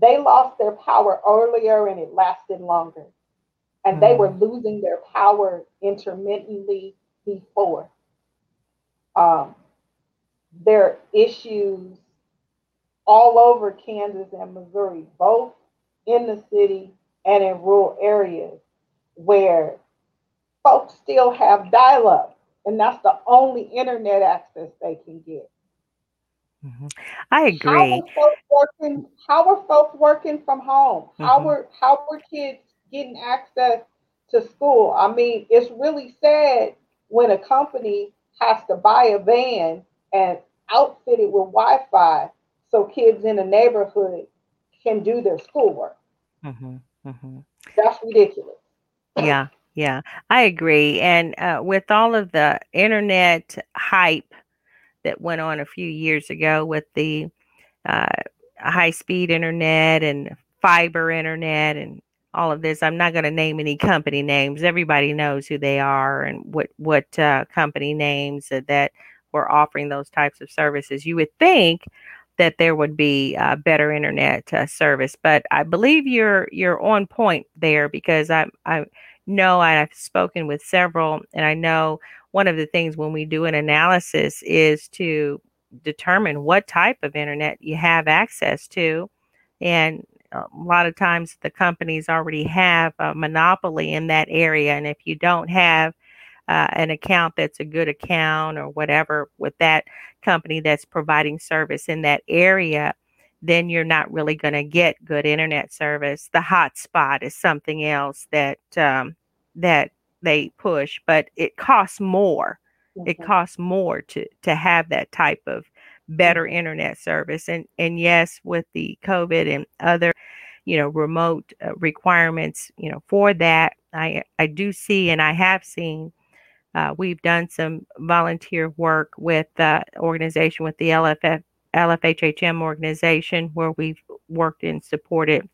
they lost their power earlier and it lasted longer. And mm. they were mm. losing their power intermittently before. Um, there are issues all over Kansas and Missouri, both in the city and in rural areas, where folks still have dial up, and that's the only internet access they can get. Mm-hmm. I agree. How are, folks working, how are folks working from home? Mm-hmm. How are how are kids getting access to school? I mean, it's really sad when a company has to buy a van and outfit it with Wi-Fi so kids in the neighborhood can do their schoolwork. Mm-hmm. mm-hmm. That's ridiculous. Yeah, yeah, I agree. And uh, with all of the internet hype that went on a few years ago with the uh, high speed internet and fiber internet and all of this, I'm not going to name any company names. Everybody knows who they are and what what uh, company names that were offering those types of services. You would think that there would be uh, better internet uh, service, but I believe you're you're on point there because I I know I've spoken with several, and I know one of the things when we do an analysis is to determine what type of internet you have access to. And a lot of times the companies already have a monopoly in that area. And if you don't have uh, an account that's a good account or whatever with that company that's providing service in that area, then you're not really going to get good internet service. The hotspot is something else that um, that they push, but it costs more. Mm-hmm. It costs more to to have that type of better internet service. And and yes, with the COVID and other, you know, remote uh, requirements, you know, for that, I I do see and I have seen. Uh, we've done some volunteer work with the organization with the LFF LFHHM organization where we've worked and supported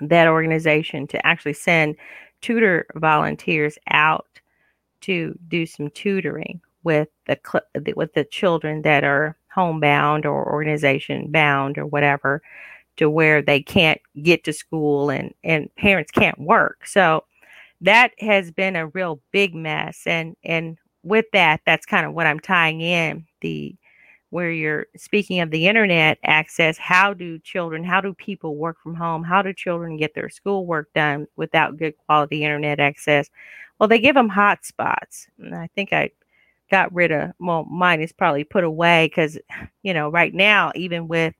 that organization to actually send tutor volunteers out to do some tutoring with the with the children that are homebound or organization bound or whatever to where they can't get to school and and parents can't work. So that has been a real big mess. And and with that that's kind of what i'm tying in the where you're speaking of the internet access how do children how do people work from home? How do children get their schoolwork done without good quality internet access? Well they give them hotspots. And i think i got rid of well mine is probably put away because you know right now even with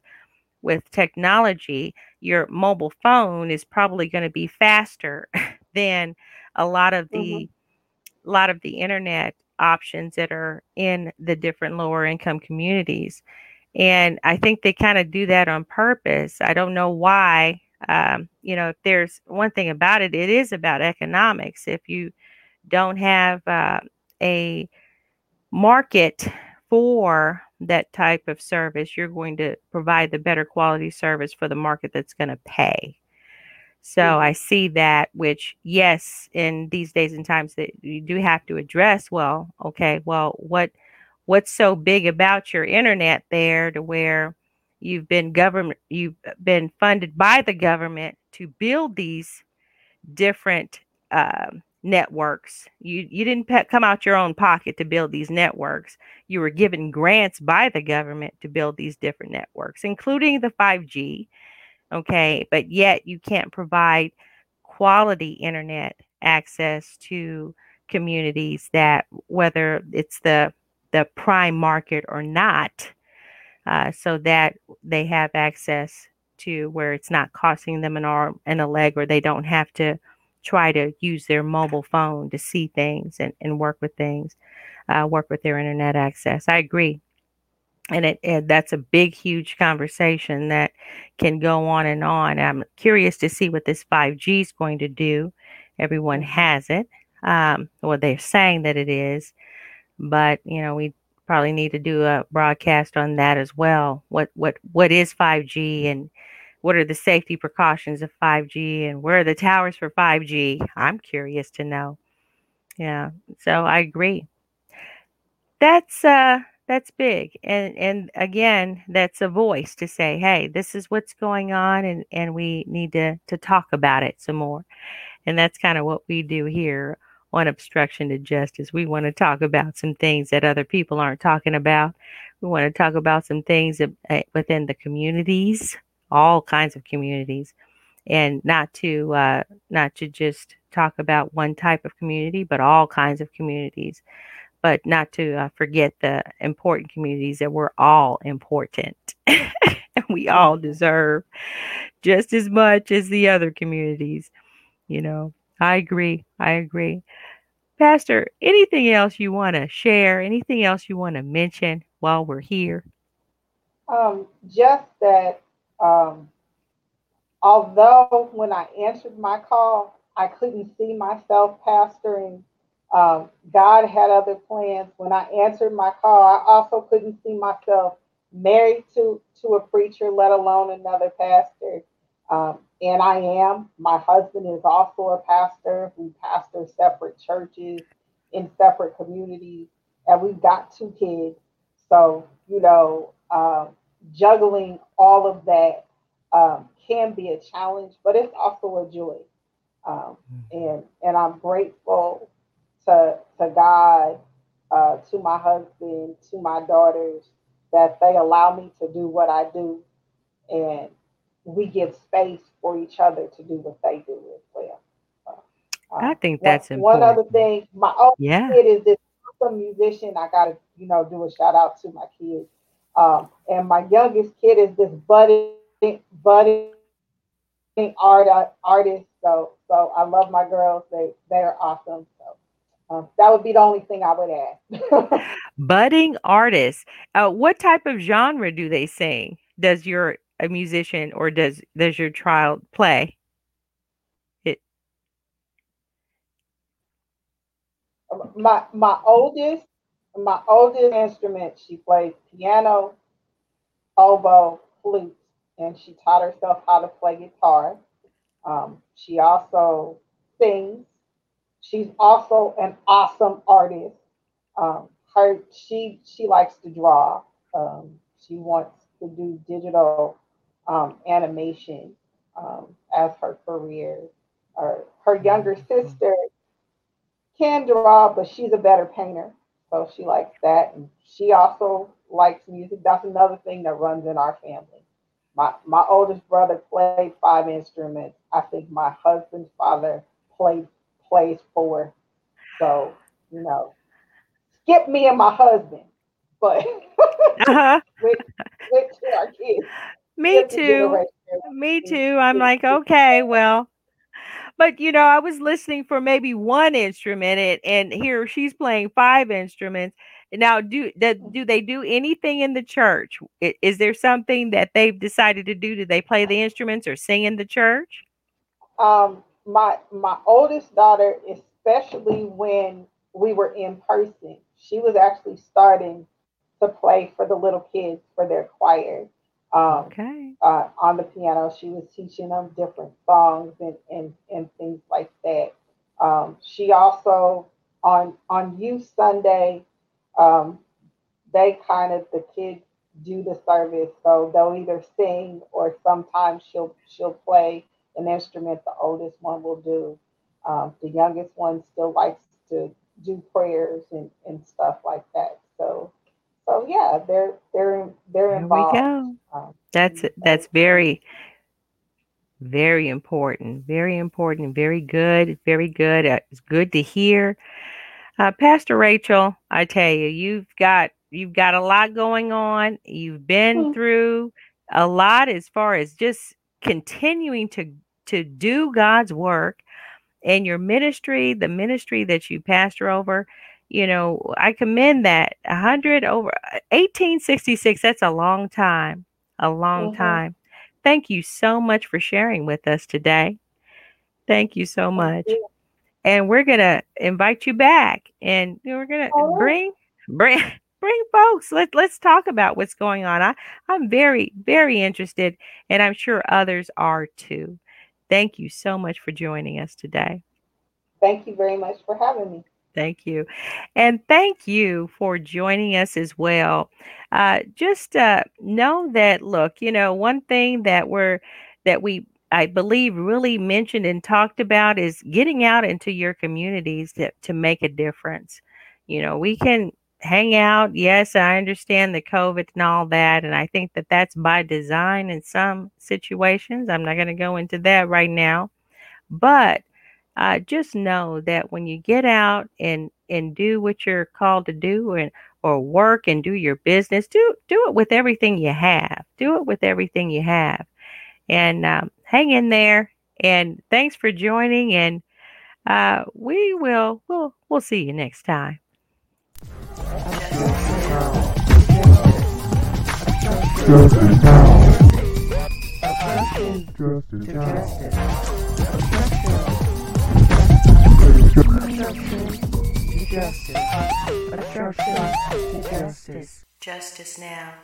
with technology your mobile phone is probably going to be faster than a lot of the mm-hmm. lot of the internet options that are in the different lower income communities. And I think they kind of do that on purpose. I don't know why um, you know, if there's one thing about it, it is about economics. If you don't have uh, a market for that type of service, you're going to provide the better quality service for the market that's going to pay. So mm-hmm. I see that, which, yes, in these days and times that you do have to address, well, okay, well, what what's so big about your internet there to where you've been government you've been funded by the government to build these different uh, networks. You you didn't pe- come out your own pocket to build these networks. You were given grants by the government to build these different networks, including the 5G. Okay, but yet you can't provide quality internet access to communities that whether it's the the prime market or not, uh, so that they have access to where it's not costing them an arm and a leg, or they don't have to try to use their mobile phone to see things and, and work with things, uh, work with their internet access. I agree. And it, it, that's a big, huge conversation that can go on and on. I'm curious to see what this 5G is going to do. Everyone has it. Um, well, they're saying that it is, but you know, we probably need to do a broadcast on that as well. What what what is 5G and what are the safety precautions of 5G and where are the towers for 5G? I'm curious to know. Yeah. So I agree. That's uh that's big. And and again, that's a voice to say, hey, this is what's going on and, and we need to to talk about it some more. And that's kind of what we do here on obstruction to justice. We want to talk about some things that other people aren't talking about. We want to talk about some things eh, within the communities all kinds of communities. And not to uh, not to just talk about one type of community but all kinds of communities. But not to uh, forget the important communities that we're all important. And we all deserve just as much as the other communities you know? I agree. I agree. Pastor anything else you want to share? Anything else you want to mention while we're here? Um, just that um, although when I answered my call, I couldn't see myself pastoring. Um, God had other plans. When I answered my call, I also couldn't see myself married to to a preacher, let alone another pastor. Um, and I am. My husband is also a pastor. We pastor separate churches in separate communities, and we've got two kids. So you know, um, juggling all of that um, can be a challenge, but it's also a joy. Um, mm-hmm. and and I'm grateful to to God, uh, to my husband, to my daughters that they allow me to do what I do, and we give space for each other to do what they do as well. Uh, I think that's one, important. One other thing, my own yeah. kid is this awesome musician. I gotta, you know, do a shout out to my kids. Um, and my youngest kid is this budding, budding art artist. So, so I love my girls. They they are awesome. So. Um, that would be the only thing I would add. Budding artists. Uh, what type of genre do they sing? Does your a musician or does does your child play? It. My my oldest my oldest instrument, she plays piano, oboe, flute, and she taught herself how to play guitar. Um, she also sings. She's also an awesome artist. Um, her she she likes to draw. Um, she wants to do digital um, animation um, as her career. Her, her younger sister can draw, but she's a better painter. So she likes that. And she also likes music. That's another thing that runs in our family. My my oldest brother played five instruments. I think my husband's father played plays four. So, you know, skip me and my husband. But uh-huh. with, with our kids. Me too. Me too. I'm like, okay, well, but you know, I was listening for maybe one instrument, and, and here she's playing five instruments. now do that? do they do anything in the church? Is there something that they've decided to do? Do they play the instruments or sing in the church? Um, my my oldest daughter, especially when we were in person, she was actually starting to play for the little kids for their choir. Um, okay. Uh, on the piano, she was teaching them different songs and and, and things like that. Um, she also on on Youth Sunday, um, they kind of the kids do the service, so they'll either sing or sometimes she'll she'll play an instrument. The oldest one will do. Um, the youngest one still likes to do prayers and, and stuff like that. So so yeah, they're they're they're involved. There we go. Um, that's that's very very important, very important, very good, very good. Uh, it's good to hear. Uh, Pastor Rachel, I tell you, you've got you've got a lot going on. You've been mm-hmm. through a lot as far as just continuing to to do God's work and your ministry, the ministry that you pastor over. You know, I commend that. 100 over 1866, that's a long time. A long mm-hmm. time. Thank you so much for sharing with us today. Thank you so much. You. And we're going to invite you back and we're going to bring bring bring folks. Let let's talk about what's going on. I I'm very very interested and I'm sure others are too. Thank you so much for joining us today. Thank you very much for having me. Thank you. And thank you for joining us as well. Uh, just uh, know that, look, you know, one thing that we're, that we, I believe, really mentioned and talked about is getting out into your communities to, to make a difference. You know, we can hang out. Yes, I understand the COVID and all that. And I think that that's by design in some situations. I'm not going to go into that right now. But uh, just know that when you get out and and do what you're called to do and or work and do your business do do it with everything you have. Do it with everything you have. And um, hang in there and thanks for joining and uh, we will we'll we'll see you next time. Justice. Justice. Justice now.